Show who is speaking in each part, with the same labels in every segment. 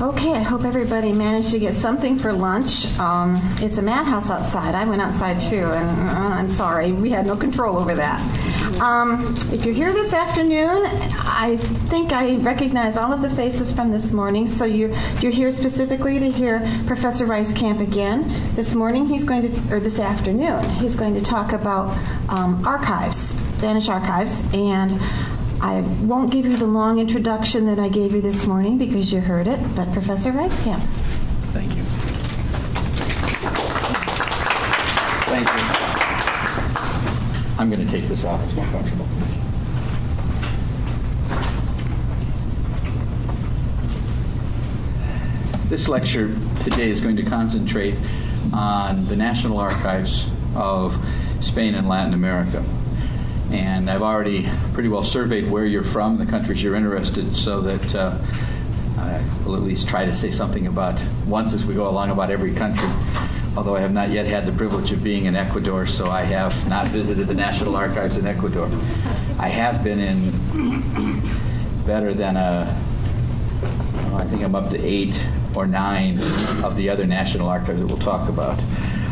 Speaker 1: Okay, I hope everybody managed to get something for lunch. Um, it's a madhouse outside. I went outside too, and uh, I'm sorry, we had no control over that. Um, if you're here this afternoon, I think I recognize all of the faces from this morning. So you, you're here specifically to hear Professor Ryskamp again. This morning, he's going to, or this afternoon, he's going to talk about um, archives, Spanish archives, and I won't give you the long introduction that I gave you this morning because you heard it, but Professor Ryskamp.
Speaker 2: Thank you. Thank you. I'm going to take this off. It's more comfortable. This lecture today is going to concentrate on the National Archives of Spain and Latin America and I've already pretty well surveyed where you're from, the countries you're interested, in, so that uh, I will at least try to say something about once as we go along about every country. Although I have not yet had the privilege of being in Ecuador, so I have not visited the National Archives in Ecuador. I have been in better than a, I think I'm up to eight or nine of the other national archives that we'll talk about.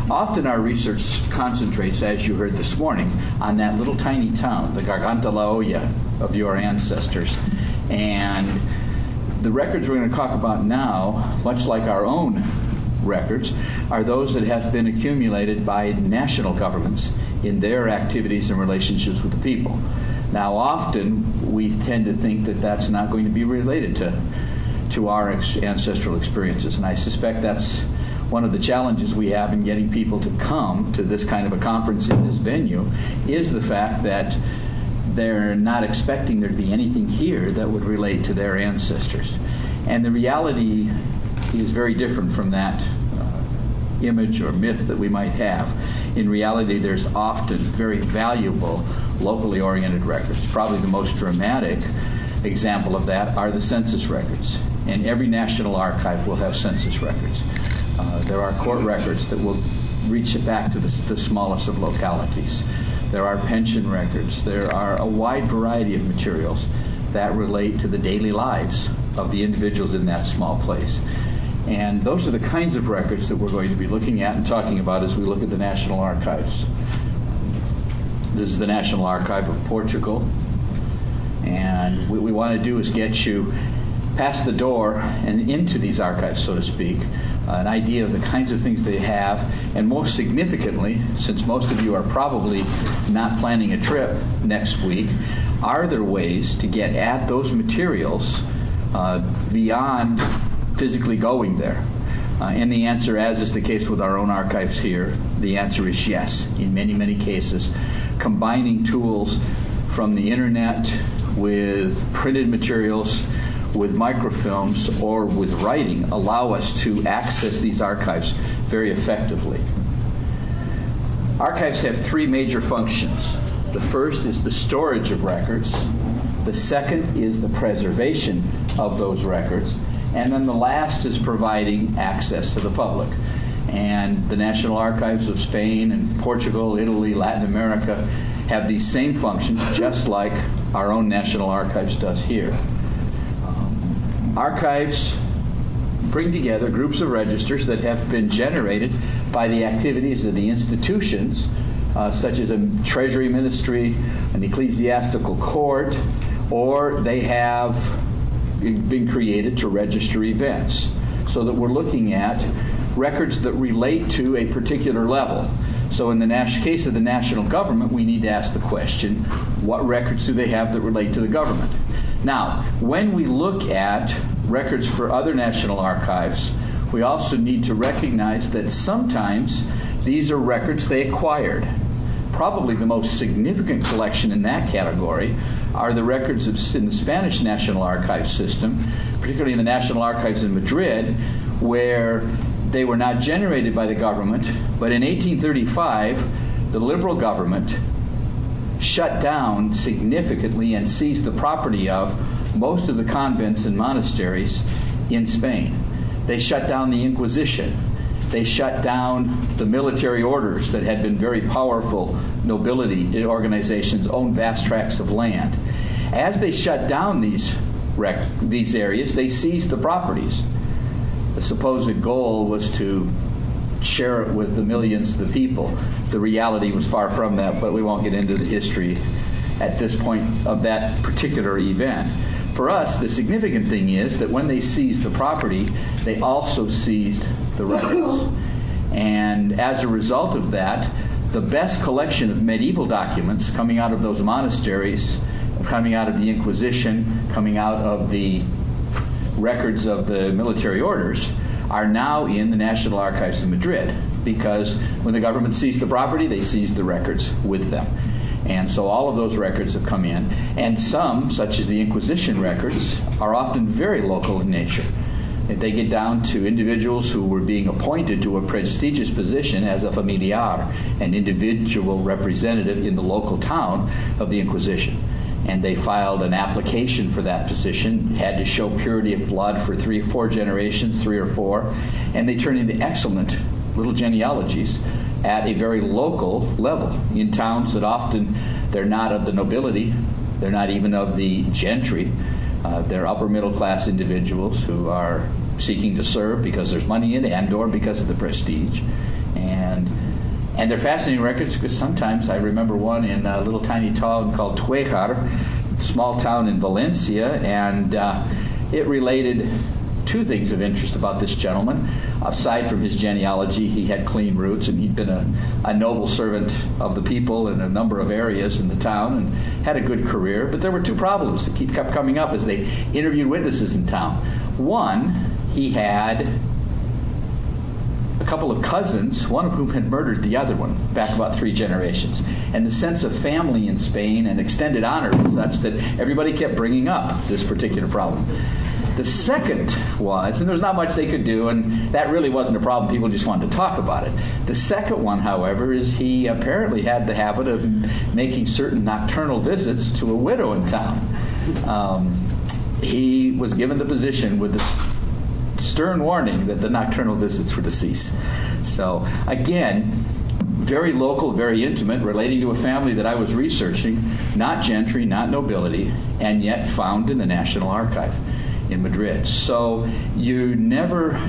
Speaker 2: Often our research concentrates, as you heard this morning, on that little tiny town, the Garganta La Olla of your ancestors. And the records we're going to talk about now, much like our own records, are those that have been accumulated by national governments in their activities and relationships with the people. Now, often we tend to think that that's not going to be related to, to our ex- ancestral experiences, and I suspect that's one of the challenges we have in getting people to come to this kind of a conference in this venue is the fact that they're not expecting there to be anything here that would relate to their ancestors. And the reality is very different from that uh, image or myth that we might have. In reality, there's often very valuable locally oriented records. Probably the most dramatic example of that are the census records. And every national archive will have census records. Uh, there are court records that will reach back to the, the smallest of localities. There are pension records. There are a wide variety of materials that relate to the daily lives of the individuals in that small place. And those are the kinds of records that we're going to be looking at and talking about as we look at the National Archives. This is the National Archive of Portugal. And what we want to do is get you past the door and into these archives, so to speak, an idea of the kinds of things they have, and most significantly, since most of you are probably not planning a trip next week, are there ways to get at those materials uh, beyond physically going there? Uh, and the answer, as is the case with our own archives here, the answer is yes, in many, many cases. Combining tools from the internet with printed materials with microfilms or with writing allow us to access these archives very effectively. Archives have three major functions. The first is the storage of records, the second is the preservation of those records, and then the last is providing access to the public. And the National Archives of Spain and Portugal, Italy, Latin America have these same functions, just like our own National Archives does here. Archives bring together groups of registers that have been generated by the activities of the institutions, uh, such as a treasury ministry, an ecclesiastical court, or they have been created to register events. So that we're looking at records that relate to a particular level. So, in the case of the national government, we need to ask the question what records do they have that relate to the government? Now, when we look at records for other national archives, we also need to recognize that sometimes these are records they acquired. Probably the most significant collection in that category are the records of, in the Spanish National Archives system, particularly in the National Archives in Madrid, where they were not generated by the government, but in 1835, the liberal government shut down significantly and seized the property of most of the convents and monasteries in Spain. They shut down the Inquisition. They shut down the military orders that had been very powerful nobility organizations, owned vast tracts of land. As they shut down these, rec- these areas, they seized the properties. the supposed goal was to share it with the millions of the people. The reality was far from that, but we won't get into the history at this point of that particular event. For us, the significant thing is that when they seized the property, they also seized the records. And as a result of that, the best collection of medieval documents coming out of those monasteries, coming out of the Inquisition, coming out of the records of the military orders, are now in the National Archives in Madrid because when the government seized the property, they seized the records with them. And so all of those records have come in. And some, such as the Inquisition records, are often very local in nature. They get down to individuals who were being appointed to a prestigious position as a familiar, an individual representative in the local town of the Inquisition. And they filed an application for that position, had to show purity of blood for three, four generations, three or four, and they turned into excellent little genealogies at a very local level in towns that often they're not of the nobility, they're not even of the gentry. Uh, they're upper middle class individuals who are seeking to serve because there's money in it and or because of the prestige. And and they're fascinating records because sometimes I remember one in a little tiny town called Tuejar, small town in Valencia, and uh, it related two things of interest about this gentleman. Aside from his genealogy, he had clean roots and he'd been a, a noble servant of the people in a number of areas in the town and had a good career. But there were two problems that kept coming up as they interviewed witnesses in town. One, he had a couple of cousins, one of whom had murdered the other one back about three generations. And the sense of family in Spain and extended honor was such that everybody kept bringing up this particular problem. The second was, and there was not much they could do, and that really wasn't a problem. People just wanted to talk about it. The second one, however, is he apparently had the habit of making certain nocturnal visits to a widow in town. Um, he was given the position with the stern warning that the nocturnal visits were to cease. So, again, very local, very intimate, relating to a family that I was researching, not gentry, not nobility, and yet found in the National Archive in Madrid. So you never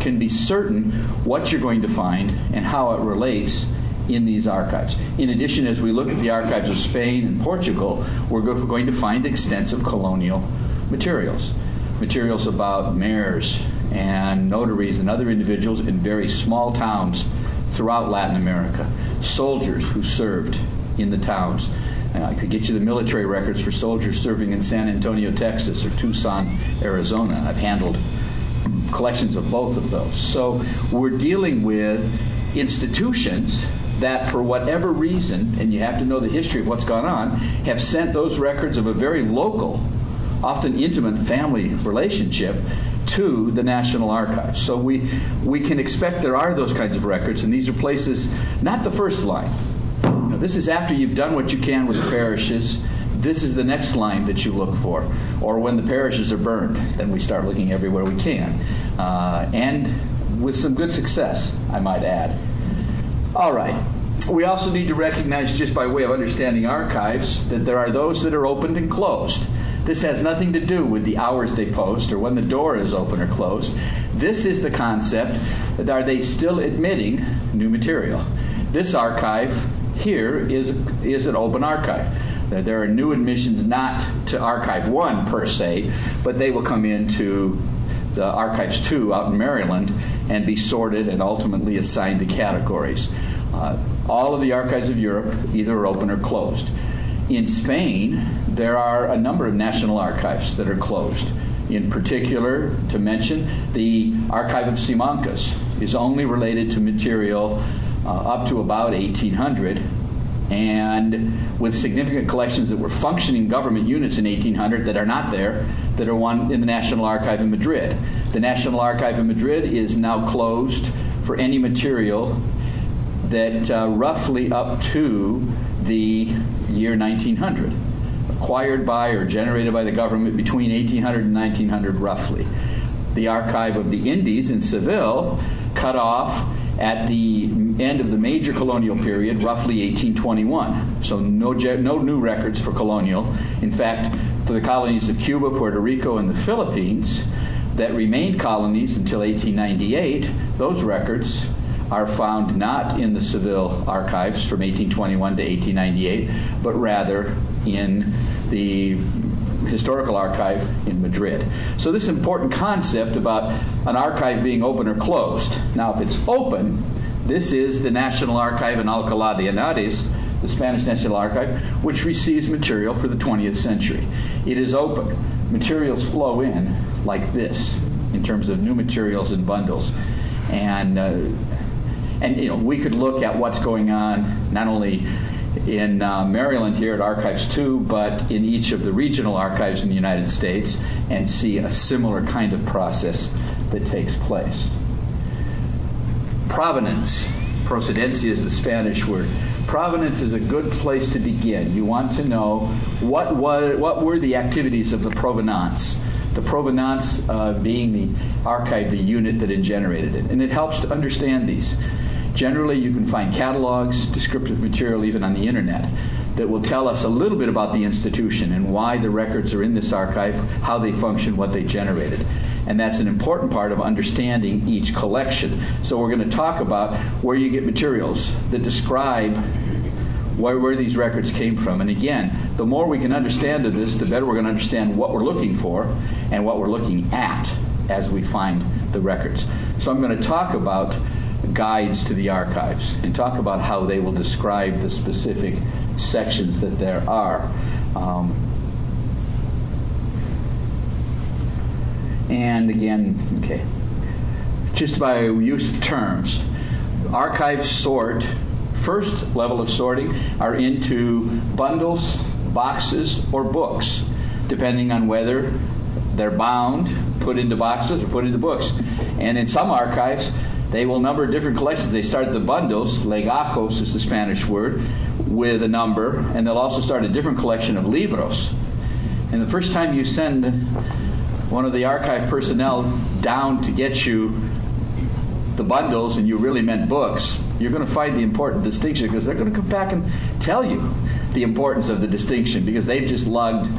Speaker 2: can be certain what you're going to find and how it relates in these archives. In addition, as we look at the archives of Spain and Portugal, we're going to find extensive colonial materials. Materials about mayors and notaries and other individuals in very small towns throughout Latin America, soldiers who served in the towns uh, I could get you the military records for soldiers serving in San Antonio, Texas, or Tucson, Arizona. I've handled collections of both of those. So we're dealing with institutions that, for whatever reason, and you have to know the history of what's gone on, have sent those records of a very local, often intimate family relationship to the National Archives. So we, we can expect there are those kinds of records, and these are places, not the first line, know, this is after you've done what you can with the parishes. This is the next line that you look for. Or when the parishes are burned, then we start looking everywhere we can. Uh, and with some good success, I might add. All right. We also need to recognize, just by way of understanding archives, that there are those that are opened and closed. This has nothing to do with the hours they post or when the door is open or closed. This is the concept that are they still admitting new material? This archive here is, is an open archive. There are new admissions not to Archive 1 per se, but they will come into the Archives 2 out in Maryland and be sorted and ultimately assigned to categories. Uh, all of the archives of Europe either are open or closed. In Spain, there are a number of national archives that are closed. In particular, to mention, the Archive of Simancas is only related to material uh, up to about 1800 and with significant collections that were functioning government units in 1800 that are not there, that are one in the National Archive in Madrid. The National Archive in Madrid is now closed for any material that uh, roughly up to the year 1900, acquired by or generated by the government between 1800 and 1900, roughly. The Archive of the Indies in Seville cut off at the end of the major colonial period, roughly 1821. So no, no new records for colonial. In fact, for the colonies of Cuba, Puerto Rico, and the Philippines, that remained colonies until 1898, those records are found not in the Seville archives from 1821 to 1898, but rather in the historical archive in Madrid. So, this important concept about an archive being open or closed. Now, if it's open, this is the National Archive in Alcalá de Henares, the Spanish National Archive, which receives material for the 20th century. It is open. Materials flow in like this in terms of new materials and bundles. And, uh, and you know, we could look at what's going on not only in uh, Maryland here at Archives 2, but in each of the regional archives in the United States and see a similar kind of process that takes place. Provenance, procedencia is the Spanish word. Provenance is a good place to begin. You want to know what, what, what were the activities of the provenance the provenance uh, being the archive, the unit that generated it. And it helps to understand these. Generally, you can find catalogs, descriptive material, even on the internet, that will tell us a little bit about the institution and why the records are in this archive, how they function, what they generated. And that's an important part of understanding each collection. So, we're going to talk about where you get materials that describe where, where these records came from. And again, the more we can understand of this, the better we're going to understand what we're looking for and what we're looking at as we find the records. So, I'm going to talk about guides to the archives and talk about how they will describe the specific sections that there are. Um, and again, okay, just by use of terms, archives sort, first level of sorting, are into bundles, boxes, or books, depending on whether they're bound, put into boxes, or put into books. And in some archives, they will number different collections. They start the bundles, legajos is the Spanish word, with a number, and they'll also start a different collection of libros. And the first time you send one of the archive personnel down to get you the bundles and you really meant books, you're going to find the important distinction because they're going to come back and tell you the importance of the distinction because they've just lugged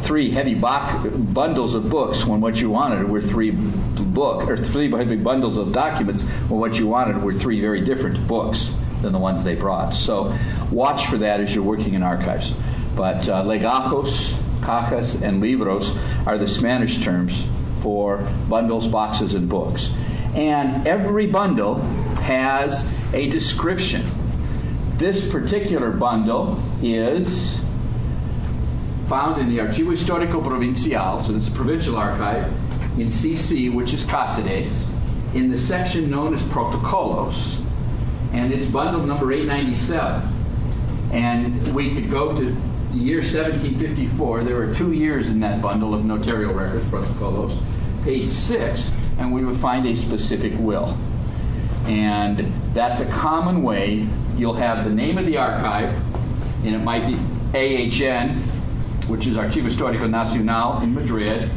Speaker 2: three heavy bundles of books when what you wanted were three book or three heavy bundles of documents when what you wanted were three very different books than the ones they brought. So watch for that as you're working in archives. But uh, legajos, cajas, and libros are the Spanish terms for bundles, boxes, and books. And every bundle has a description. This particular bundle is found in the Archivo Histórico Provincial, so is a provincial archive, in CC, which is Cáceres, in the section known as Protocolos, and it's bundle number 897. And we could go to the year 1754. There were two years in that bundle of notarial records, Protocolos, page 6, and we would find a specific will. And that's a common way. You'll have the name of the archive, and it might be AHN, which is Archivo Histórico Nacional in Madrid,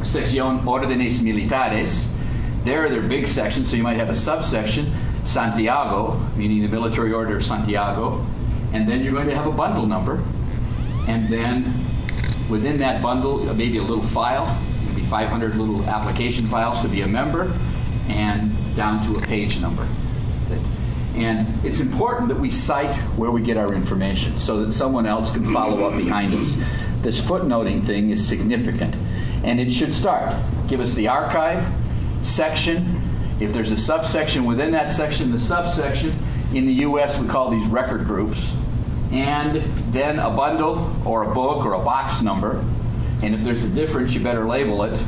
Speaker 2: Sección Órdenes Militares. There are their big sections, so you might have a subsection, Santiago, meaning the military order of Santiago, and then you're going to have a bundle number, and then within that bundle, maybe a little file, maybe 500 little application files to be a member, and down to a page number. And it's important that we cite where we get our information so that someone else can follow up behind us. This footnoting thing is significant. And it should start. Give us the archive section. If there's a subsection within that section, the subsection. In the U.S., we call these record groups. And then a bundle or a book or a box number. And if there's a difference, you better label it.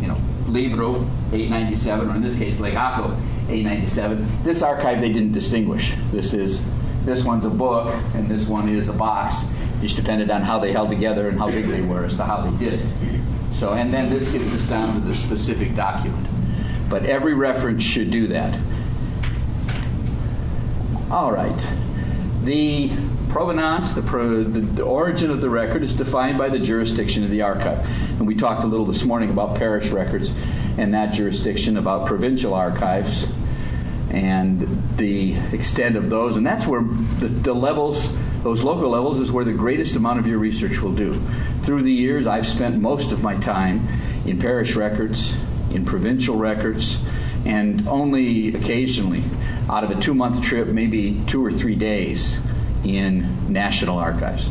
Speaker 2: You know, Libro 897, or in this case, Legajo 897. This archive they didn't distinguish. This is this one's a book and this one is a box. Just depended on how they held together and how big they were as to how they did it. So, and then this gets us down to the specific document. But every reference should do that. All right. The provenance, the, pro, the, the, origin of the record, is defined by the jurisdiction of the archive. And we talked a little this morning about parish records and that jurisdiction, about provincial archives and the extent of those. And that's where the, the levels, those local levels, is where the greatest amount of your research will do. Through the years, I've spent most of my time in parish records, in provincial records, and only occasionally, out of a two month trip, maybe two or three days in national archives.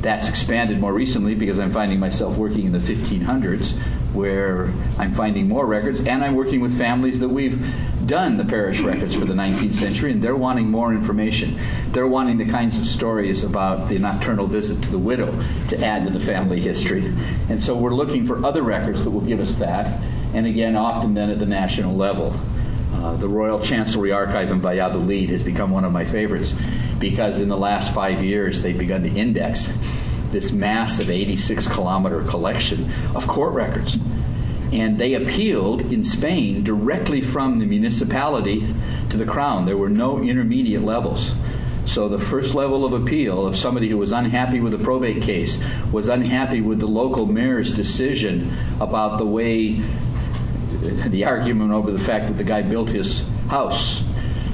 Speaker 2: That's expanded more recently because I'm finding myself working in the 1500s where I'm finding more records, and I'm working with families that we've done the parish records for the 19th century, and they're wanting more information. They're wanting the kinds of stories about the nocturnal visit to the widow to add to the family history. And so we're looking for other records that will give us that, and again, often then at the national level. Uh, the Royal Chancellery Archive in Valladolid has become one of my favorites because in the last five years they've begun to index this massive 86 kilometer collection of court records. And they appealed in Spain directly from the municipality to the crown. There were no intermediate levels. So the first level of appeal of somebody who was unhappy with a probate case, was unhappy with the local mayor's decision about the way the argument over the fact that the guy built his house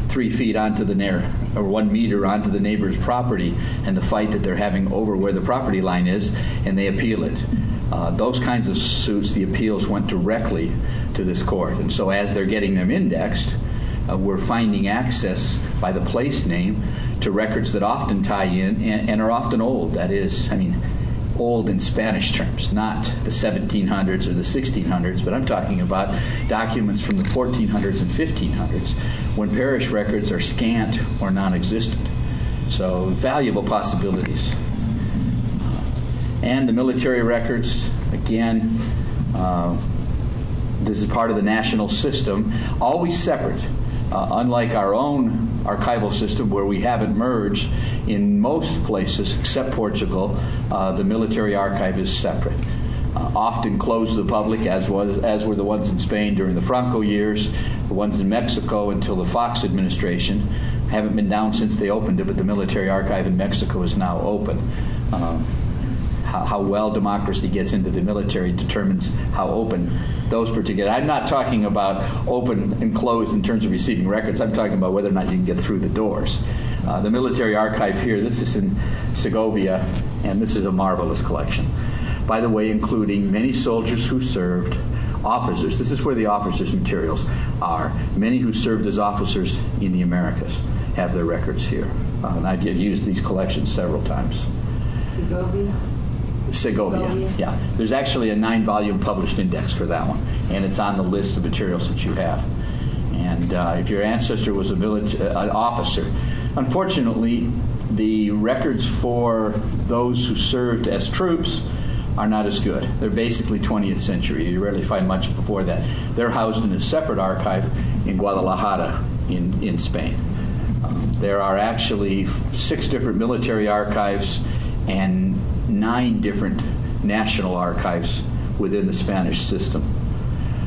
Speaker 2: three feet onto the near or one meter onto the neighbor's property and the fight that they're having over where the property line is, and they appeal it. Uh, those kinds of suits, the appeals went directly to this court. And so as they're getting them indexed, uh, we're finding access by the place name to records that often tie in and, and are often old. That is, I mean, old in Spanish terms, not the 1700s or the 1600s, but I'm talking about documents from the 1400s and 1500s when parish records are scant or non existent. So, valuable possibilities. And the military records, again, uh, this is part of the national system, always separate. Uh, unlike our own archival system, where we haven't merged in most places except Portugal, uh, the military archive is separate. Uh, often closed to the public, as was as were the ones in Spain during the Franco years, the ones in Mexico until the Fox administration. Haven't been down since they opened it, but the military archive in Mexico is now open. Um, how, how, well democracy gets into the military determines how open those particular. I'm not talking about open and closed in terms of receiving records. I'm talking about whether or not you can get through the doors. Uh, the military archive here, this is in Segovia, and this is a marvelous collection. By the way, including many soldiers who served, officers. This is where the officers' materials are. Many who served as officers in the Americas have their records here. Uh, and I've used these collections several times.
Speaker 3: Segovia?
Speaker 2: Segovia. Segovia. Yeah. There's actually a nine volume published index for that one, and it's on the list of materials that you have. And uh, if your ancestor was a village, uh, an officer, unfortunately, the records for those who served as troops are not as good. They're basically 20th century. You rarely find much before that. They're housed in a separate archive in Guadalajara in, in Spain. Um, there are actually six different military archives and nine different national archives within the Spanish system.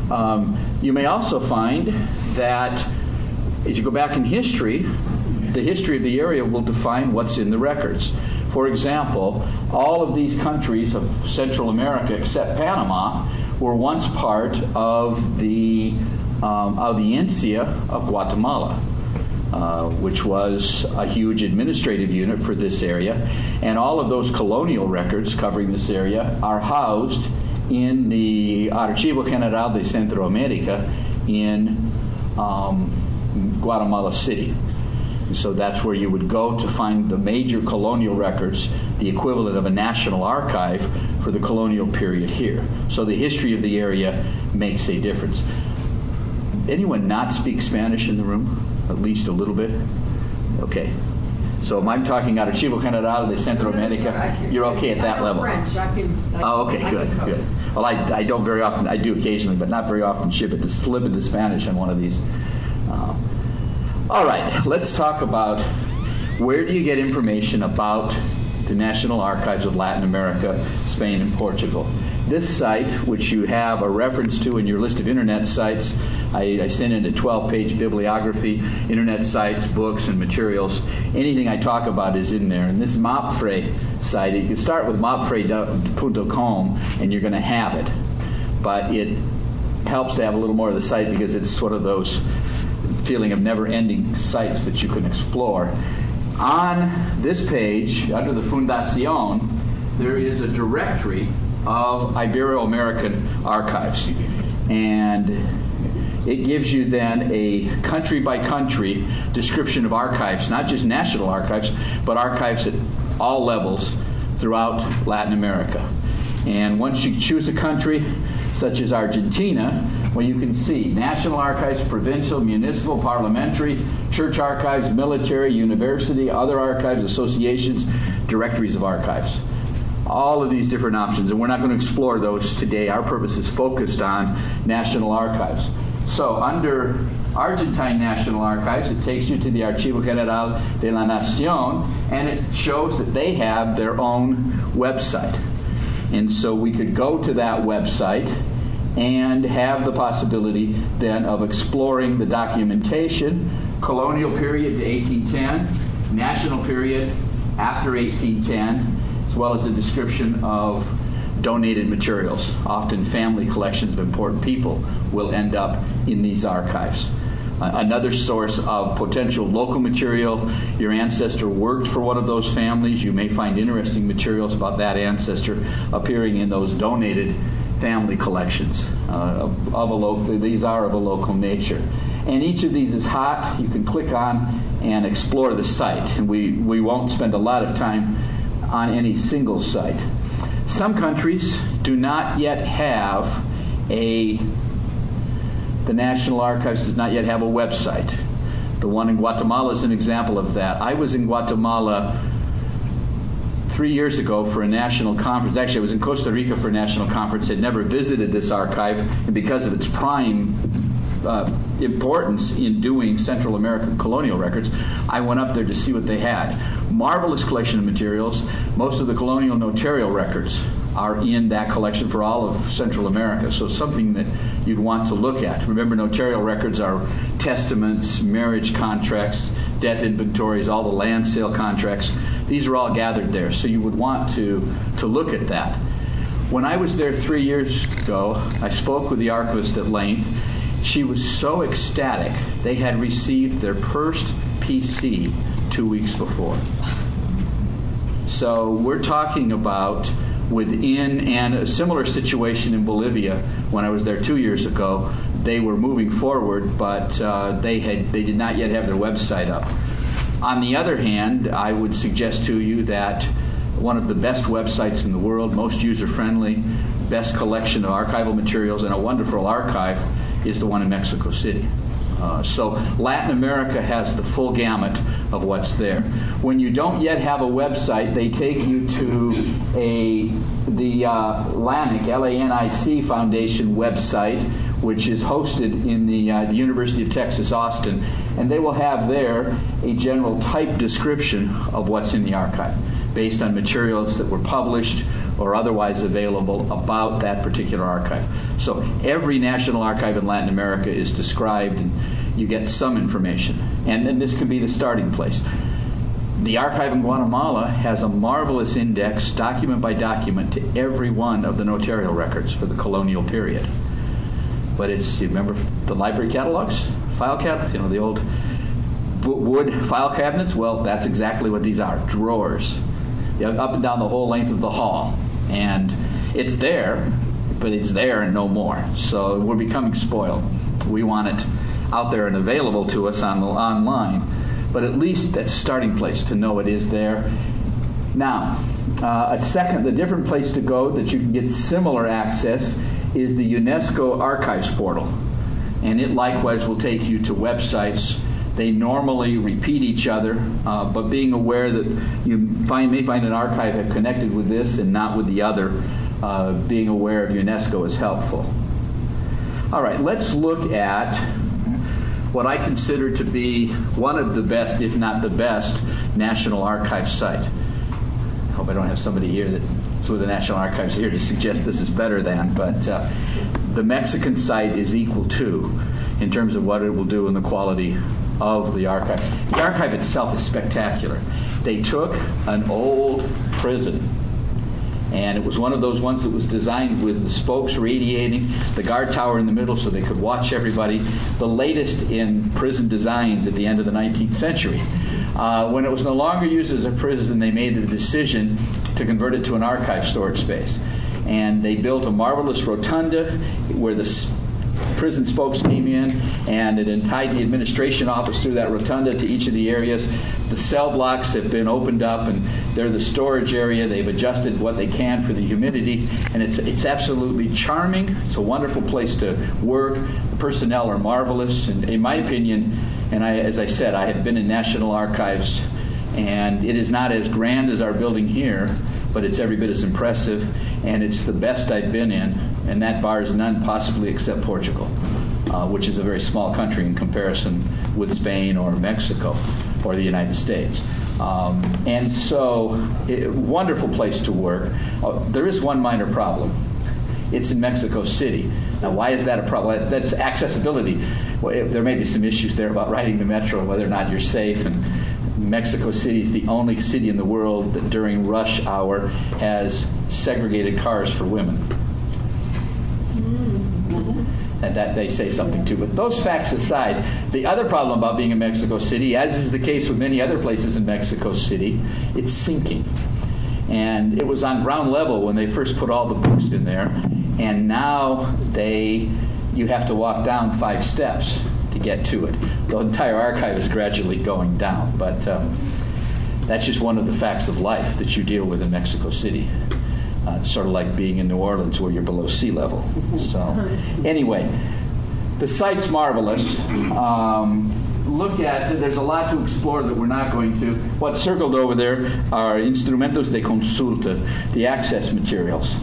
Speaker 2: Um, you may also find that as you go back in history, the history of the area will define what's in the records. For example, all of these countries of Central America, except Panama, were once part of the um, audiencia of Guatemala. Uh, which was a huge administrative unit for this area. And all of those colonial records covering this area are housed in the Archivo General de Centroamérica in um, Guatemala City. So that's where you would go to find the major colonial records, the equivalent of a national archive for the colonial period here. So the history of the area makes a difference. Anyone not speak Spanish in the room? At least a little bit? Okay. So I'm talking out of Archivo General de Centroamérica. You're okay at that level.
Speaker 3: French. I can, I,
Speaker 2: oh, okay, good, good. Well, I, I don't very often. I do occasionally, but not very often. Ship it to flip it to Spanish on one of these. Um, all right, let's talk about where do you get information about the National Archives of Latin America, Spain, and Portugal. This site, which you have a reference to in your list of internet sites, I, I send in a 12 page bibliography, internet sites, books, and materials. Anything I talk about is in there. And this MAPFRE site, you can start with mapfre.com and you're going to have it. But it helps to have a little more of the site because it's sort of those feeling of never ending sites that you can explore. On this page, under the Fundacion, there is a directory of Ibero-American archives. And it gives you then a country by country description of archives, not just national archives, but archives at all levels throughout Latin America. And once you choose a country, such as Argentina, well, you can see National Archives, provincial, municipal, parliamentary, church archives, military, university, other archives, associations, directories of archives. All of these different options, and we're not going to explore those today. Our purpose is focused on National Archives. So, under Argentine National Archives, it takes you to the Archivo General de la Nación, and it shows that they have their own website. And so we could go to that website and have the possibility then of exploring the documentation, colonial period to 1810, national period after 1810, as well as a description of donated materials. Often family collections of important people will end up in these archives. Uh, another source of potential local material. Your ancestor worked for one of those families. You may find interesting materials about that ancestor appearing in those donated family collections uh, of, of, a local. These are of a local nature, and each of these is hot. You can click on and explore the site, and we we won't spend a lot of time on any single site. Some countries do not yet have a. The National Archives does not yet have a website. The one in Guatemala is an example of that. I was in Guatemala three years ago for a national conference. Actually, I was in Costa Rica for a national conference. Had never visited this archive, and because of its prime uh, importance in doing Central American colonial records, I went up there to see what they had. Marvelous collection of materials. Most of the colonial notarial records are in that collection for all of Central America. So something that you'd want to look at. Remember, notarial records are testaments, marriage contracts, death inventories, all the land sale contracts. These are all gathered there. So you would want to, to look at that. When I was there three years ago, I spoke with the archivist at length. She was so ecstatic. They had received their first PC two weeks before. So we're talking about within and a similar situation in Bolivia when I was there two years ago. They were moving forward, but uh, they had they did not yet have their website up. On the other hand, I would suggest to you that one of the best websites in the world, most user friendly, best collection of archival materials, and a wonderful archive is the one in Mexico City. Uh, so Latin America has the full gamut of what's there. When you don't yet have a website, they take you to a the uh, LANIC L-A-N-I-C Foundation website, which is hosted in the, uh, the University of Texas Austin, and they will have there a general type description of what's in the archive based on materials that were published or otherwise available about that particular archive. So every national archive in Latin America is described, and you get some information. And then this can be the starting place. The archive in Guatemala has a marvelous index, document by document, to every one of the notarial records for the colonial period. But it's, you remember the library catalogs? File cabinets? You know, the old wood file cabinets? Well, that's exactly what these are drawers up and down the whole length of the hall. And it's there, but it's there and no more. So we're becoming spoiled. We want it out there and available to us on the online. But at least that's a starting place to know it is there. Now, uh, a second, the different place to go that you can get similar access is the UNESCO Archives portal. And it likewise will take you to websites they normally repeat each other, uh, but being aware that you find, may find an archive have connected with this and not with the other, uh, being aware of UNESCO is helpful. All right, let's look at what I consider to be one of the best, if not the best, National Archive site. I hope I don't have somebody here that's with the National Archives here to suggest this is better than, but uh, the Mexican site is equal to in terms of what it will do and the quality of the archive. The archive itself is spectacular. They took an old prison and it was one of those ones that was designed with the spokes radiating, the guard tower in the middle so they could watch everybody. The latest in prison designs at the end of the 19th century. Uh, when it was no longer used as a prison, they made the decision to convert it to an archive storage space. and they built a marvelous rotunda where the prison spokes came in and it tied the administration office through that rotunda to each of the areas. The cell blocks have been opened up and they're the storage area. They've adjusted what they can for the humidity and it's, it's absolutely charming. It's a wonderful place to work. The personnel are marvelous and in my opinion, and I, as I said, I have been in National Archives and it is not as grand as our building here, but it's every bit as impressive and it's the best I've been in and that bars none possibly except Portugal, uh, which is a very small country in comparison with Spain or Mexico or the United States. Um, and so, it, wonderful place to work. Uh, there is one minor problem. It's in Mexico City. Now, why is that a problem? That's accessibility. Well, there may be some issues there about riding the metro, whether or not you're safe. And Mexico City is the only city in the world that during rush hour has segregated cars for women and that they say something too. But those facts aside, the other problem about being in Mexico City, as is the case with many other places in Mexico City, it's sinking. And it was on ground level when they first put all the books in there, and now they you have to walk down five steps to get to it. The entire archive is gradually going down, but um, that's just one of the facts of life that you deal with in Mexico City uh, sort of like being in New Orleans where you're below sea level. So, anyway, the site's marvelous. Um, look at there's a lot to explore that we're not going to. What's circled over there are instrumentos de consulta, the access materials.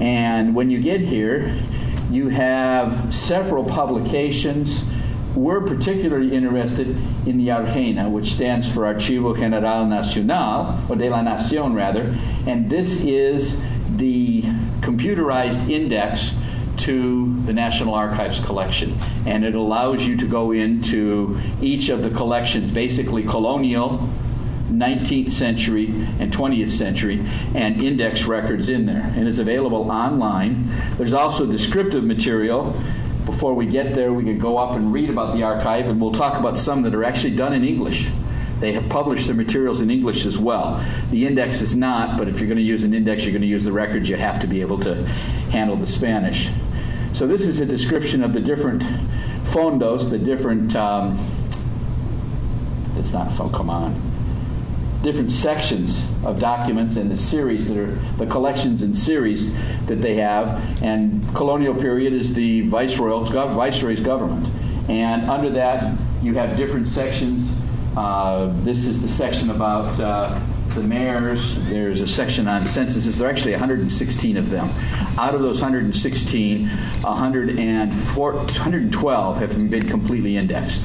Speaker 2: And when you get here, you have several publications we're particularly interested in the Argena, which stands for Archivo General Nacional, or de la Nación rather, and this is the computerized index to the National Archives collection. And it allows you to go into each of the collections, basically colonial, 19th century, and 20th century, and index records in there. And it's available online. There's also descriptive material before we get there, we can go up and read about the archive, and we'll talk about some that are actually done in English. They have published their materials in English as well. The index is not, but if you're going to use an index, you're going to use the records, you have to be able to handle the Spanish. So, this is a description of the different fondos, the different. Um, it's not, oh, come on different sections of documents and the series that are the collections and series that they have. And colonial period is the viceroy's, viceroy's government. And under that, you have different sections. Uh, this is the section about uh, the mayors. There's a section on censuses. There are actually 116 of them. Out of those 116, 112 have been completely indexed.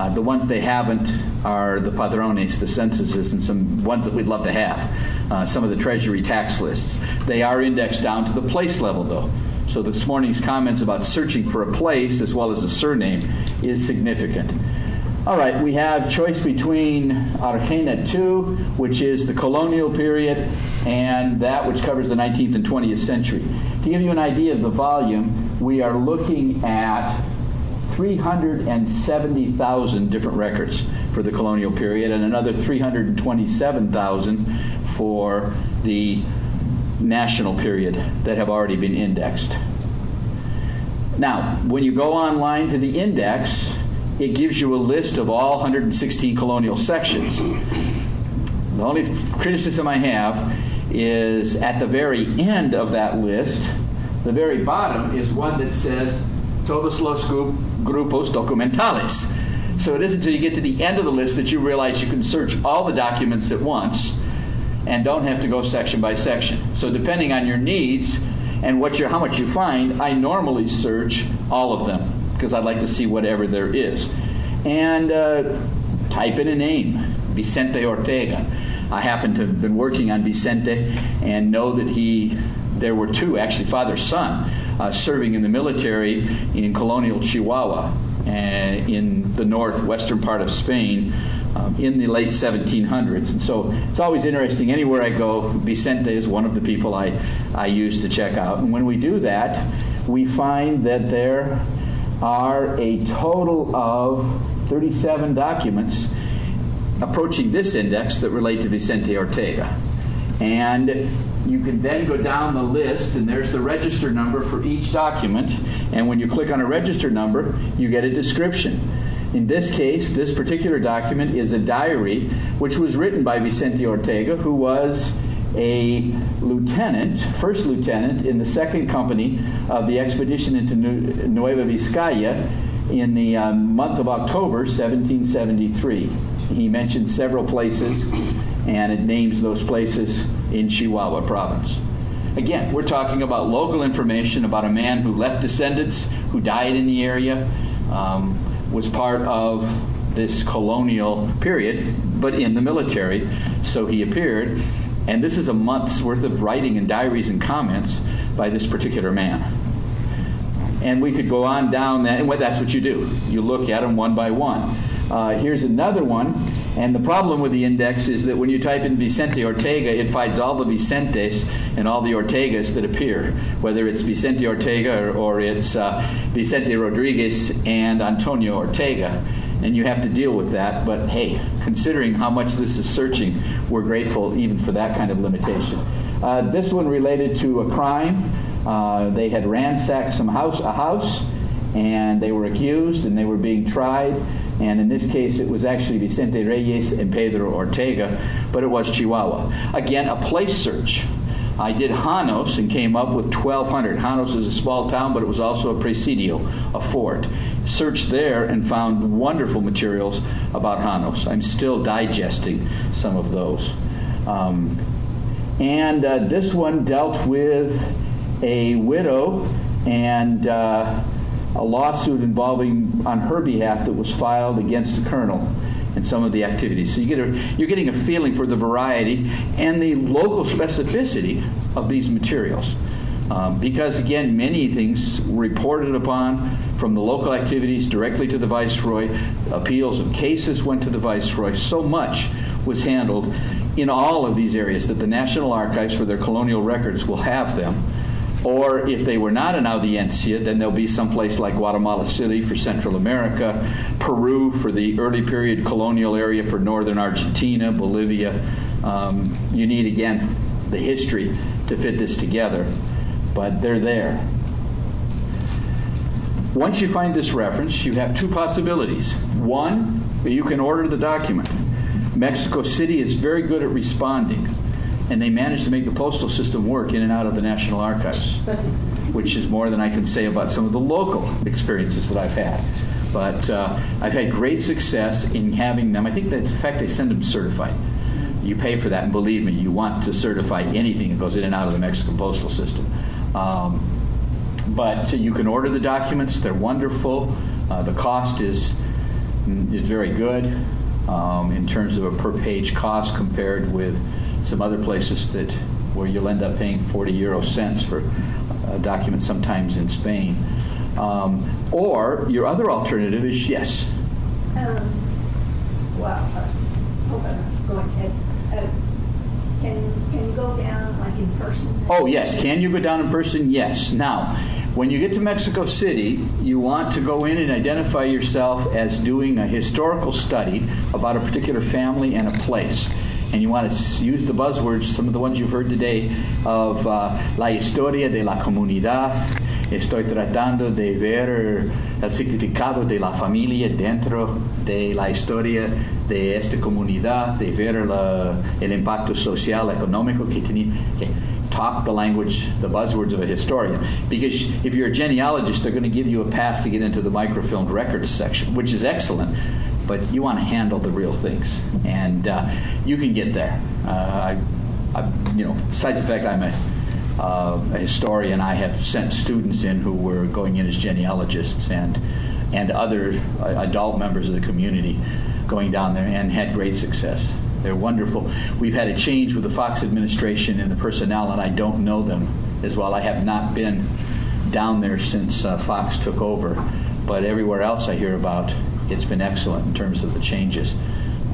Speaker 2: Uh, the ones they haven't are the padrones, the censuses, and some ones that we'd love to have. Uh, some of the Treasury tax lists. They are indexed down to the place level, though. So this morning's comments about searching for a place as well as a surname is significant. All right, we have choice between Argena 2, which is the colonial period, and that which covers the 19th and 20th century. To give you an idea of the volume, we are looking at 370,000 different records for the colonial period and another 327,000 for the national period that have already been indexed. Now, when you go online to the index, it gives you a list of all 116 colonial sections. The only criticism I have is at the very end of that list, the very bottom is one that says todos los grupos documentales. So it isn't until you get to the end of the list that you realize you can search all the documents at once and don't have to go section by section. So depending on your needs and what you how much you find, I normally search all of them because I'd like to see whatever there is. And uh, type in a name, Vicente Ortega. I happen to have been working on Vicente and know that he, there were two, actually, father son uh, serving in the military in colonial Chihuahua uh, in the northwestern part of Spain um, in the late 1700s. And so it's always interesting. Anywhere I go, Vicente is one of the people I, I use to check out. And when we do that, we find that there are a total of 37 documents approaching this index that relate to Vicente Ortega. And you can then go down the list, and there's the register number for each document. And when you click on a register number, you get a description. In this case, this particular document is a diary which was written by Vicente Ortega, who was a lieutenant, first lieutenant in the second company of the expedition into Nueva Vizcaya in the um, month of October 1773. He mentioned several places, and it names those places in Chihuahua province. Again, we're talking about local information about a man who left descendants, who died in the area, um, was part of this colonial period, but in the military. So he appeared. And this is a month's worth of writing and diaries and comments by this particular man. And we could go on down that, and that's what you do. You look at them one by one. Uh, here's another one. And the problem with the index is that when you type in Vicente Ortega, it finds all the Vicentes and all the Ortegas that appear, whether it's Vicente Ortega or, or it's uh, Vicente Rodriguez and Antonio Ortega. And you have to deal with that. But hey, considering how much this is searching, we're grateful even for that kind of limitation. Uh, this one related to a crime. Uh, they had ransacked some house, a house, and they were accused, and they were being tried and in this case it was actually Vicente Reyes and Pedro Ortega, but it was Chihuahua. Again, a place search. I did Janos and came up with 1,200. Janos is a small town, but it was also a presidio, a fort. Searched there and found wonderful materials about Janos. I'm still digesting some of those. Um, and uh, this one dealt with a widow and uh, a lawsuit involving on her behalf that was filed against the colonel and some of the activities. So you get a, you're getting a feeling for the variety and the local specificity of these materials. Um, because again, many things were reported upon from the local activities directly to the viceroy. Appeals of cases went to the viceroy. So much was handled in all of these areas that the National Archives, for their colonial records, will have them or if they were not in Audiencia, then there'll be some place like Guatemala City for Central America, Peru for the early period colonial area for northern Argentina, Bolivia. Um, you need, again, the history to fit this together, but they're there. Once you find this reference, you have two possibilities. One, you can order the document. Mexico City is very good at responding and they managed to make the postal system work in and out of the National Archives, which is more than I can say about some of the local experiences that I've had. But uh, I've had great success in having them. I think that, in fact, they send them certified. You pay for that, and believe me, you want to certify anything that goes in and out of the Mexican postal system. Um, but you can order the documents; they're wonderful. Uh, the cost is is very good um, in terms of a per page cost compared with some other places that where you'll end up paying 40 euro cents for a document sometimes in Spain. Um, or your other alternative is yes.
Speaker 4: Um, well, uh, hold on, go ahead. Uh, can, can you go down like in person?
Speaker 2: Oh, yes. Can you go down in person? Yes. Now, when you get to Mexico City, you want to go in and identify yourself as doing a historical study about a particular family and a place and you want to use the buzzwords, some of the ones you've heard today, of uh, la historia de la comunidad. Estoy tratando de ver el significado de la familia dentro de la historia de esta comunidad, de ver la, el impacto social, económico que. Okay. Talk the language, the buzzwords of a historian. Because if you're a genealogist, they're going to give you a pass to get into the microfilmed records section, which is excellent but you want to handle the real things, and uh, you can get there. Uh, I, I, you know, besides the fact I'm a, uh, a historian, I have sent students in who were going in as genealogists and and other uh, adult members of the community going down there and had great success. They're wonderful. We've had a change with the Fox administration and the personnel, and I don't know them as well. I have not been down there since uh, Fox took over, but everywhere else I hear about it's been excellent in terms of the changes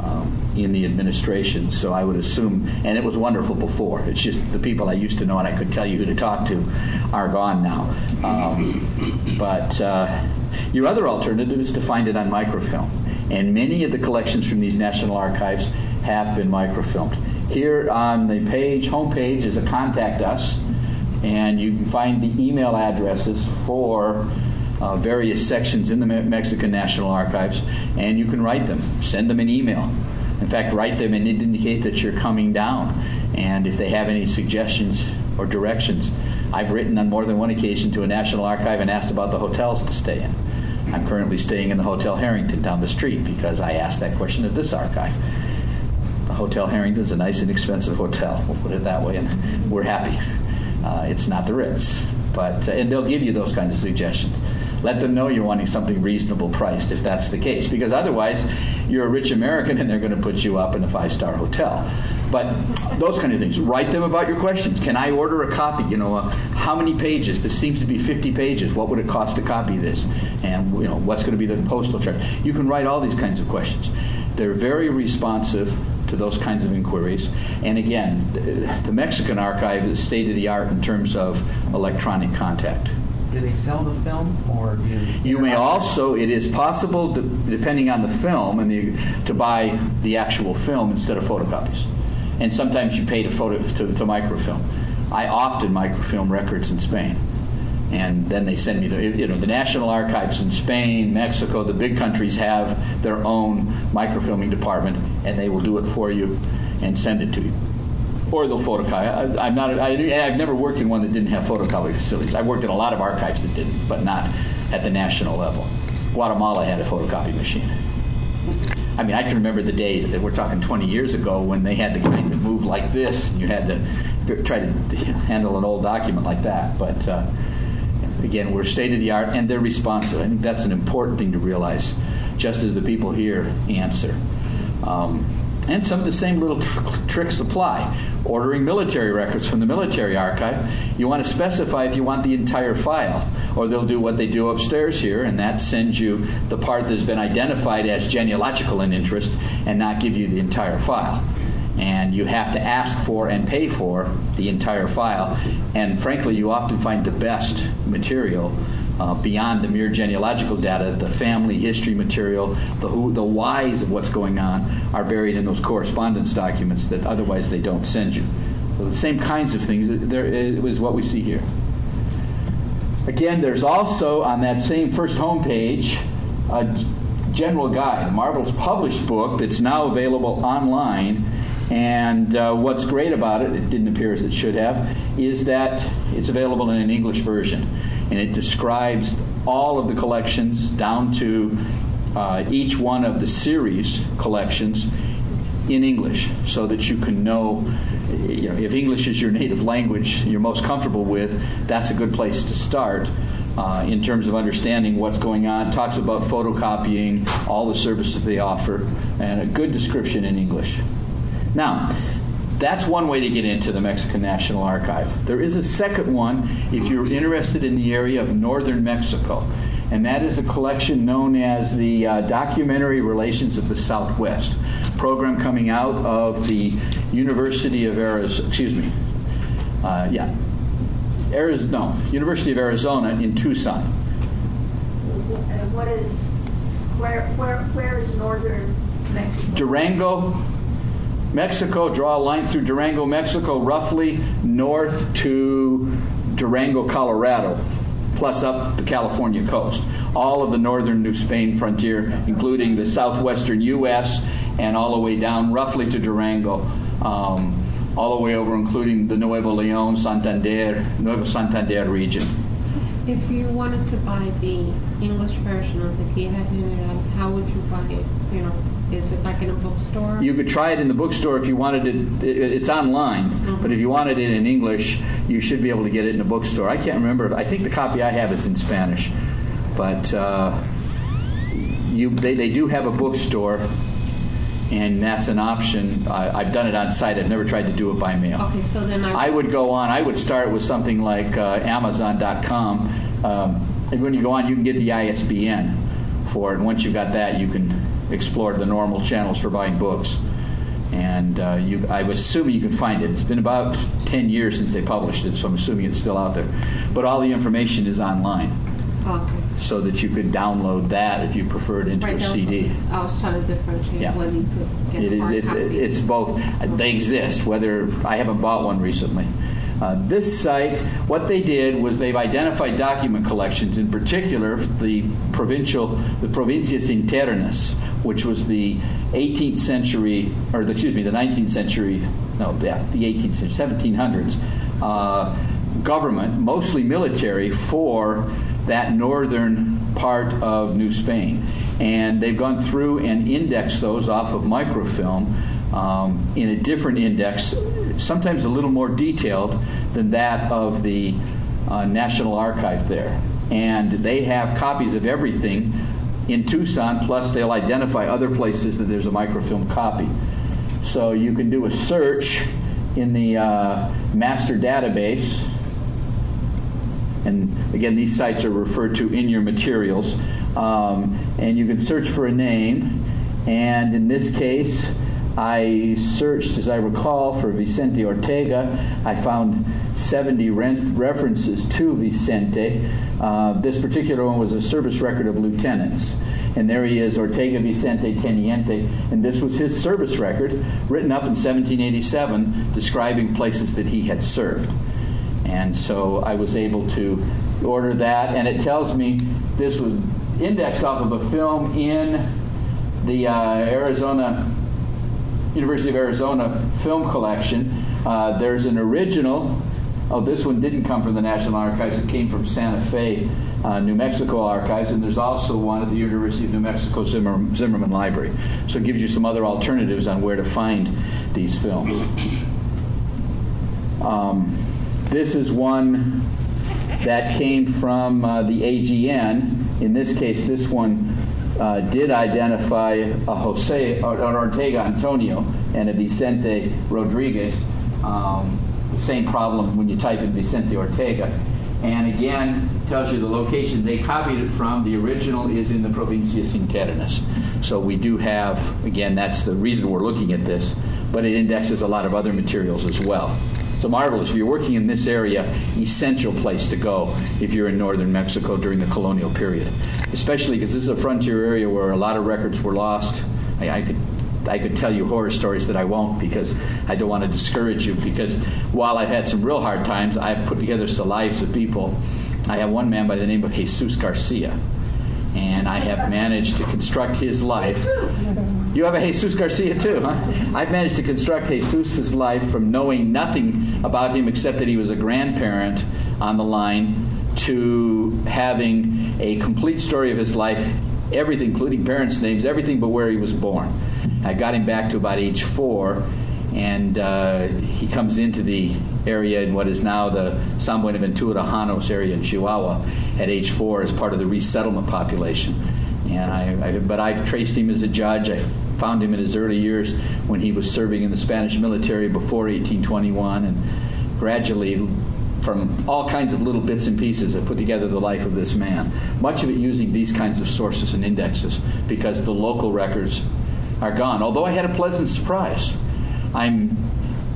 Speaker 2: um, in the administration. So I would assume, and it was wonderful before. It's just the people I used to know and I could tell you who to talk to are gone now. Um, but uh, your other alternative is to find it on microfilm. And many of the collections from these national archives have been microfilmed. Here on the page, homepage, is a contact us, and you can find the email addresses for uh, various sections in the Me- Mexican National Archives, and you can write them, send them an email. In fact, write them and indicate that you're coming down. And if they have any suggestions or directions, I've written on more than one occasion to a National Archive and asked about the hotels to stay in. I'm currently staying in the Hotel Harrington down the street because I asked that question of this archive. The Hotel Harrington is a nice, and inexpensive hotel. We'll put it that way, and we're happy. Uh, it's not the Ritz, but uh, and they'll give you those kinds of suggestions. Let them know you're wanting something reasonable priced if that's the case, because otherwise you're a rich American and they're going to put you up in a five-star hotel. But those kind of things. Write them about your questions. Can I order a copy? You know, uh, how many pages? This seems to be 50 pages. What would it cost to copy this? And you know, what's going to be the postal charge? You can write all these kinds of questions. They're very responsive to those kinds of inquiries. And again, the Mexican archive is state of the art in terms of electronic contact.
Speaker 5: Do they sell the film, or do
Speaker 2: You may also, it is possible, to, depending on the film, and the, to buy the actual film instead of photocopies. And sometimes you pay to photo to, to microfilm. I often microfilm records in Spain, and then they send me the you know the National Archives in Spain, Mexico, the big countries have their own microfilming department, and they will do it for you and send it to you or they'll photocopy. I, I'm not. I, I've never worked in one that didn't have photocopy facilities. I worked in a lot of archives that didn't, but not at the national level. Guatemala had a photocopy machine. I mean, I can remember the days that we're talking 20 years ago when they had the kind that moved like this, and you had to try to handle an old document like that. But uh, again, we're state of the art, and they're responsive. I think that's an important thing to realize, just as the people here answer. Um, and some of the same little tr- tricks apply. Ordering military records from the military archive, you want to specify if you want the entire file, or they'll do what they do upstairs here, and that sends you the part that's been identified as genealogical in interest and not give you the entire file. And you have to ask for and pay for the entire file. And frankly, you often find the best material uh, beyond the mere genealogical data, the family history material, the who, the whys of what's going on are buried in those correspondence documents that otherwise they don't send you. So the same kinds of things. There is what we see here. Again, there's also on that same first homepage a general guide, Marvel's published book that's now available online. And uh, what's great about it, it didn't appear as it should have, is that it's available in an English version and it describes all of the collections down to uh, each one of the series collections in English so that you can know you know if English is your native language you're most comfortable with that's a good place to start uh, in terms of understanding what's going on. Talks about photocopying all the services they offer and a good description in English. Now that's one way to get into the Mexican National Archive. There is a second one if you're interested in the area of northern Mexico, and that is a collection known as the uh, Documentary Relations of the Southwest program coming out of the University of Arizona. Excuse me. Uh, yeah. Arizona, no, University of Arizona in Tucson.
Speaker 4: And what is, where, where, where is northern Mexico?
Speaker 2: Durango, Mexico, draw a line through Durango, Mexico, roughly north to Durango, Colorado, plus up the California coast. All of the northern New Spain frontier, including the southwestern U.S., and all the way down roughly to Durango, um, all the way over, including the Nuevo Leon, Santander, Nuevo Santander region.
Speaker 3: If you wanted to buy the English version of the Guía General, how would you buy it? You know, is it like in a bookstore?
Speaker 2: You could try it in the bookstore if you wanted it. it- It's online,
Speaker 3: Mm-hmm.
Speaker 2: but if you wanted it in English, you should be able to get it in a bookstore. I can't remember. I think the copy I have is in Spanish, but uh, you they, they do have a bookstore, and that's an option. I, I've done it on site. I've never tried to do it by mail.
Speaker 3: Okay, so then I,
Speaker 2: I would go on. I would start with something like uh, Amazon.com. Um, and when you go on, you can get the ISBN for it. And once you've got that, you can explore the normal channels for buying books. And uh, you, I'm assuming you can find it. It's been about 10 years since they published it, so I'm assuming it's still out there. But all the information is online.
Speaker 3: Okay.
Speaker 2: so that you could download that if you preferred into
Speaker 3: Right,
Speaker 2: a
Speaker 3: was-
Speaker 2: CD.
Speaker 3: I was trying to differentiate
Speaker 2: Yeah.
Speaker 3: whether you could get
Speaker 2: It
Speaker 3: a
Speaker 2: is,
Speaker 3: hard
Speaker 2: it's,
Speaker 3: copy.
Speaker 2: it's both. They exist, whether, I haven't bought one recently. Uh, this site, what they did was they've identified document collections, in particular the provincial, the Provincias Internas, which was the 18th century, or the, excuse me, the 19th century, no, yeah, the 18th century, 1700s, uh, government, mostly military, for that northern part of New Spain. And they've gone through and indexed those off of microfilm um, in a different index, sometimes a little more detailed than that of the uh, National Archive there. And they have copies of everything in Tucson, plus they'll identify other places that there's a microfilm copy. So you can do a search in the uh, master database and again, these sites are referred to in your materials. Um, and you can search for a name. And in this case, I searched, as I recall, for Vicente Ortega. I found 70 re- references to Vicente. Uh, this particular one was a service record of lieutenants. And there he is, Ortega Vicente Teniente. And this was his service record, written up in 1787, describing places that he had served. And so I was able to order that, and it tells me this was indexed off of a film in the uh, Arizona University of Arizona film collection. Uh, there's an original. Oh, this one didn't come from the National Archives. It came from Santa Fe, uh, New Mexico Archives, and there's also one at the University of New Mexico Zimmer, Zimmerman Library. So it gives you some other alternatives on where to find these films. Um, this is one that came from uh, the AGN. In this case, this one uh, did identify a Jose or, or Ortega Antonio and a Vicente Rodriguez. Um, same problem when you type in Vicente Ortega. And again, tells you the location they copied it from. The original is in the Provincias Internas. So we do have, again, that's the reason we're looking at this, but it indexes a lot of other materials as well. So marvelous. If you're working in this area, essential place to go if you're in northern Mexico during the colonial period, especially because this is a frontier area where a lot of records were lost. I, I could I could tell you horror stories that I won't because I don't want to discourage you. Because while I've had some real hard times, I've put together some lives of people. I have one man by the name of Jesus Garcia, and I have managed to construct his life. You have a Jesus Garcia too, huh? I've managed to construct Jesus's life from knowing nothing about him except that he was a grandparent on the line to having a complete story of his life, everything, including parents' names, everything but where he was born. I got him back to about age four, and uh, he comes into the area in what is now the San Buenaventura Janos area in Chihuahua at age four as part of the resettlement population. And I, I, but I've traced him as a judge. I found him in his early years when he was serving in the Spanish military before 1821, and gradually, from all kinds of little bits and pieces, have put together the life of this man. Much of it using these kinds of sources and indexes because the local records are gone. Although I had a pleasant surprise. I'm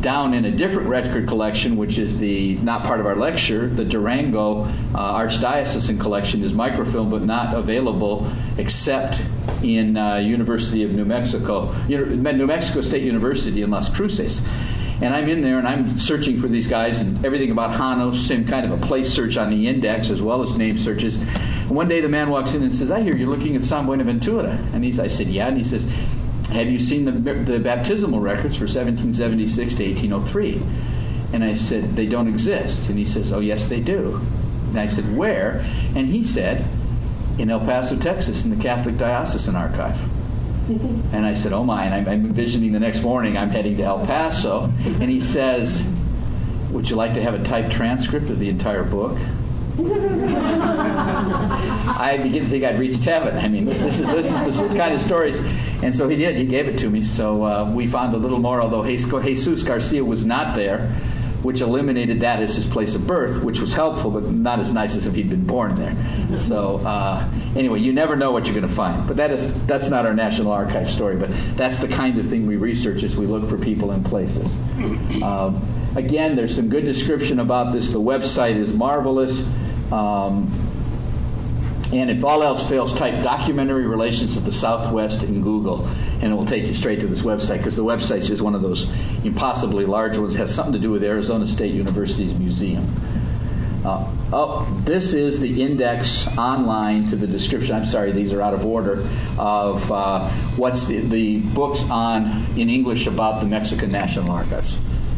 Speaker 2: down in a different record collection, which is the not part of our lecture. The Durango uh, Archdiocesan collection is microfilm, but not available except in uh, University of New Mexico, New Mexico State University in Las Cruces. And I'm in there and I'm searching for these guys and everything about Janos, same kind of a place search on the index as well as name searches. And one day the man walks in and says, I hear you're looking at San Buenaventura. And he's, I said, Yeah. And he says, Have you seen the, the baptismal records for 1776 to 1803? And I said, They don't exist. And he says, Oh, yes, they do. And I said, Where? And he said, In El Paso, Texas, in the Catholic Diocesan Archive. And I said, Oh my. And I'm, I'm envisioning the next morning I'm heading to El Paso. And he says, Would you like to have a typed transcript of the entire book? I begin to think I'd reached heaven. I mean, this is this is the kind of stories, and so he did. He gave it to me. So uh, we found a little more. Although Jesus Garcia was not there, which eliminated that as his place of birth, which was helpful, but not as nice as if he'd been born there. So uh, anyway, you never know what you're going to find. But that is that's not our National Archive story. But that's the kind of thing we research as we look for people and places. Um, again, there's some good description about this. The website is marvelous. Um, And if all else fails, type documentary relations of the Southwest in Google, and it will take you straight to this website because the website is one of those impossibly large ones. It has something to do with Arizona State University's museum. Uh, oh, this is the index online to the description. I'm sorry, these are out of order of uh, what's the, the books on in English about the Mexican National Archives.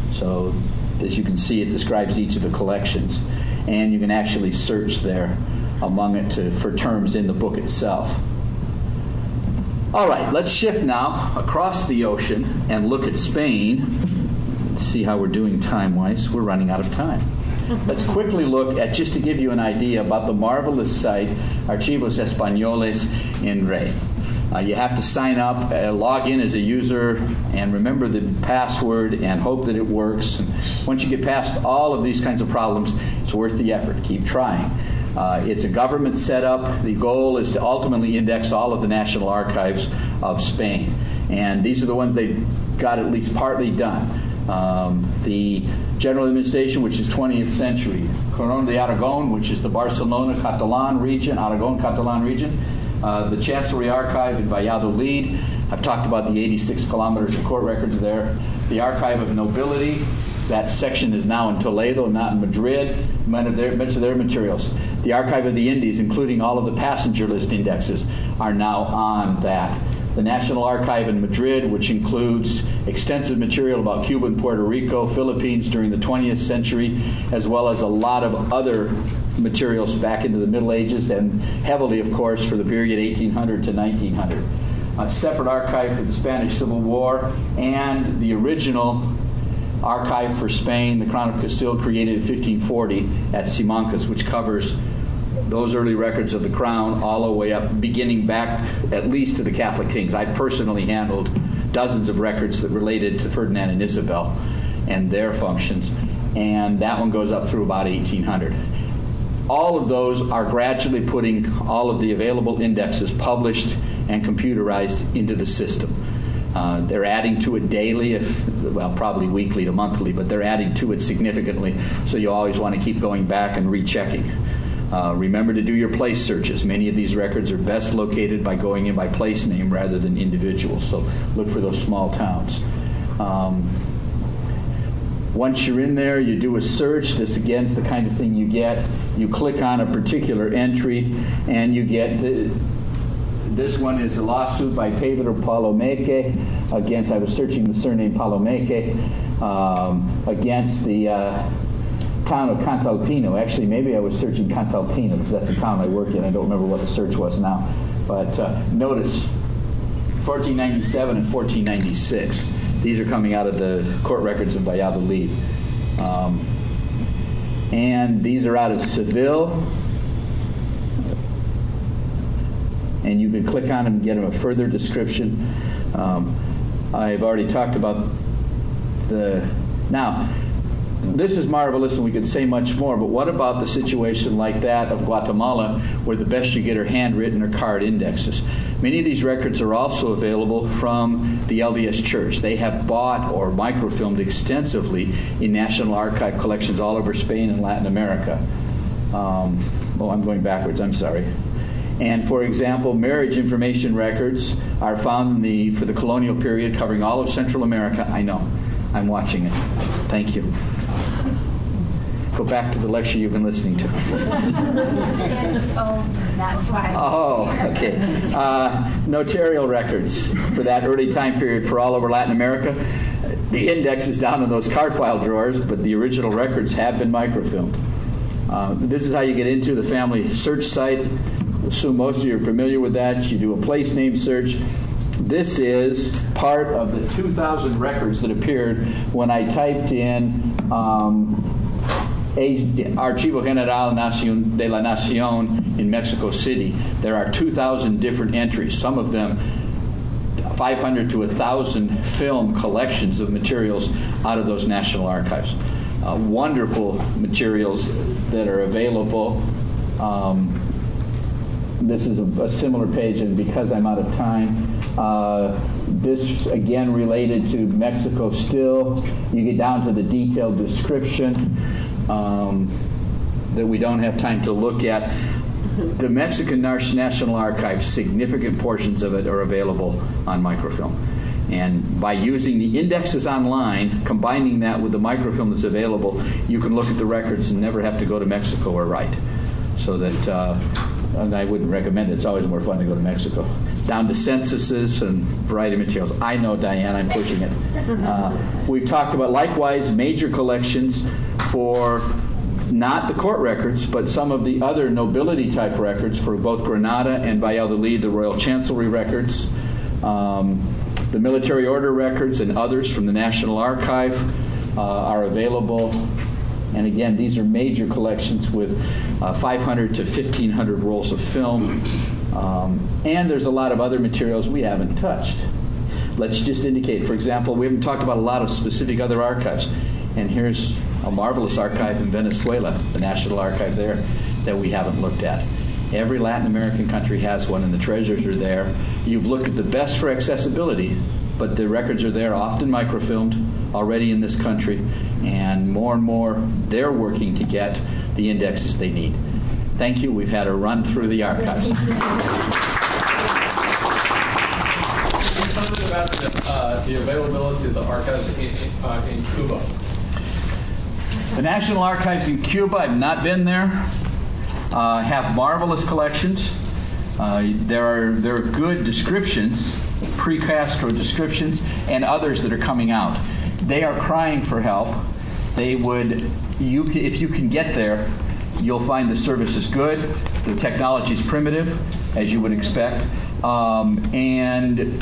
Speaker 2: So, as you can see, it describes each of the collections, and you can actually search there among it to, for terms in the book itself. All right, let's shift now across the ocean and look at Spain. See how we're doing time wise. We're running out of time. Let's quickly look at, just to give you an idea, about the marvelous site Archivos Españoles en Red. Uh, you have to sign up, uh, log in as a user, and remember the password and hope that it works. And once you get past all of these kinds of problems, it's worth the effort. Keep trying. Uh, it's a government setup. The goal is to ultimately index all of the national archives of Spain. And these are the ones they've got at least partly done. Um, the General Administration, which is 20th century, Corona de Aragon, which is the Barcelona Catalan region, Aragon Catalan region, uh, the Chancellery Archive in Valladolid. I've talked about the 86 kilometers of court records there. The Archive of Nobility, that section is now in Toledo, not in Madrid. Much of their, much of their materials. The Archive of the Indies, including all of the passenger list indexes, are now on that the National Archive in Madrid, which includes extensive material about Cuba and Puerto Rico, Philippines during the 20th century, as well as a lot of other materials back into the Middle Ages and heavily, of course, for the period 1800 to 1900. A separate archive for the Spanish Civil War and the original archive for Spain, the Crown of Castile, created in 1540 at Simancas, which covers those early records of the crown all the way up, beginning back at least to the Catholic kings. I personally handled dozens of records that related to Ferdinand and Isabel and their functions, and that one goes up through about 1800. All of those are gradually putting all of the available indexes published and computerized into the system. Uh, they're adding to it daily, if well, probably weekly to monthly, but they're adding to it significantly. So you always want to keep going back and rechecking. Uh, remember to do your place searches. Many of these records are best located by going in by place name rather than individual. So look for those small towns. Um, once you're in there, you do a search. This again is the kind of thing you get. You click on a particular entry, and you get the. This one is a lawsuit by Pedro Palomeque against. I was searching the surname Palomeque um, against the. Uh, town of Cantalpino. Actually, maybe I was searching Cantalpino because that's the town I work in. I don't remember what the search was now. But uh, notice 1497 and 1496. These are coming out of the court records of Valladolid. Um, and these are out of Seville. And you can click on them and get them a further description. Um, I've already talked about the. Now, this is marvelous and we could say much more, but what about the situation like that of Guatemala where the best you get are handwritten or card indexes? Many of these records are also available from the LDS Church. They have bought or microfilmed extensively in National Archive collections all over Spain and Latin America. Um, oh, I'm going backwards, I'm sorry. And for example, marriage information records are found the, for the colonial period covering all of Central America. I know, I'm watching it. Thank you. Go back to the lecture you've been listening to.
Speaker 6: That's why.
Speaker 2: Oh, okay. Uh, notarial records for that early time period for all over Latin America. The index is down in those card file drawers, but the original records have been microfilmed. Uh, this is how you get into the family search site. Assume most of you are familiar with that. You do a place name search. This is part of the 2,000 records that appeared when I typed in um, Archivo General de la Nación in Mexico City. There are 2,000 different entries, some of them 500 to 1,000 film collections of materials out of those national archives. Uh, wonderful materials that are available. Um, this is a, a, similar page, and because I'm out of time, uh, this again related to Mexico still. You get down to the detailed description um, that we don't have time to look at. the Mexican National Archive, significant portions of it are available on microfilm. And by using the indexes online, combining that with the microfilm that's available, you can look at the records and never have to go to Mexico or write. So that, uh, and I wouldn't recommend it. It's always more fun to go to Mexico. Down to censuses and variety of materials. I know, Diane, I'm pushing it. Uh, we've talked about likewise major collections for not the court records, but some of the other nobility type records for both Granada and Valladolid, the Royal Chancellery records, um, the military order records, and others from the National Archive uh, are available. And again, these are major collections with uh, 500 to 1,500 rolls of film. Um, and there's a lot of other materials we haven't touched. Let's just indicate, for example, we haven't talked about a lot of specific other archives. And here's a marvelous archive in Venezuela, the National Archive there, that we haven't looked at. Every Latin American country has one, and the treasures are there. You've looked at the best for accessibility, but the records are there, often microfilmed, already in this country, and more and more they're working to get the indexes they need. Thank you. We've had a run through the archives.
Speaker 7: Something about the, uh, the availability of the archives in, uh, in Cuba.
Speaker 2: The National Archives in Cuba, I've not been there, uh, have marvelous collections. Uh, there, are, there are good descriptions, pre Castro descriptions, and others that are coming out. They are crying for help. They would, you, if you can get there, you'll find the service is good, the technology is primitive, as you would expect, um, and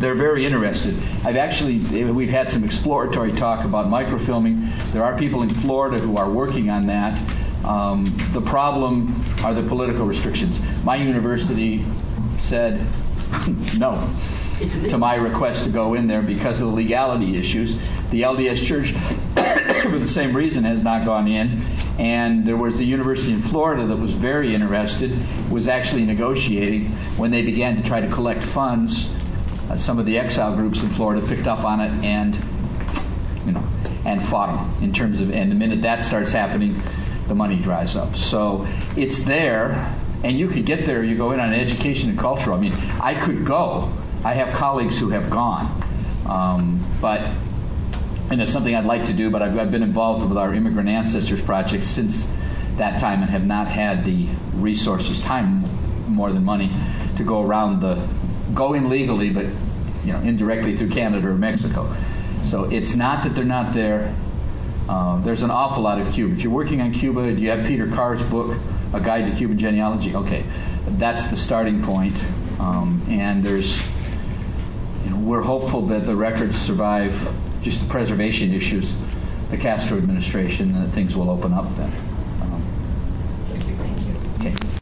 Speaker 2: they're very interested. I've actually, we've had some exploratory talk about microfilming. There are people in Florida who are working on that. Um, the problem are the political restrictions. My university said no to my request to go in there because of the legality issues. The LDS Church, for the same reason, has not gone in. And there was the university in Florida that was very interested, was actually negotiating when they began to try to collect funds. Uh, some of the exile groups in Florida picked up on it and, you know, and fought in terms of. And the minute that starts happening, the money dries up. So it's there, and you could get there. You go in on education and culture. I mean, I could go. I have colleagues who have gone, um, but and it's something I'd like to do. But I've, I've been involved with our Immigrant Ancestors Project since that time, and have not had the resources, time more than money, to go around the go in legally, but you know indirectly through Canada or Mexico. So it's not that they're not there. Uh, there's an awful lot of Cuba. If you're working on Cuba, do you have Peter Carr's book, A Guide to Cuban Genealogy? Okay, that's the starting point. Um, and there's, you know, we're hopeful that the records survive just the preservation issues, the Castro administration, and things will open up then. Um,
Speaker 7: Thank you.
Speaker 2: okay.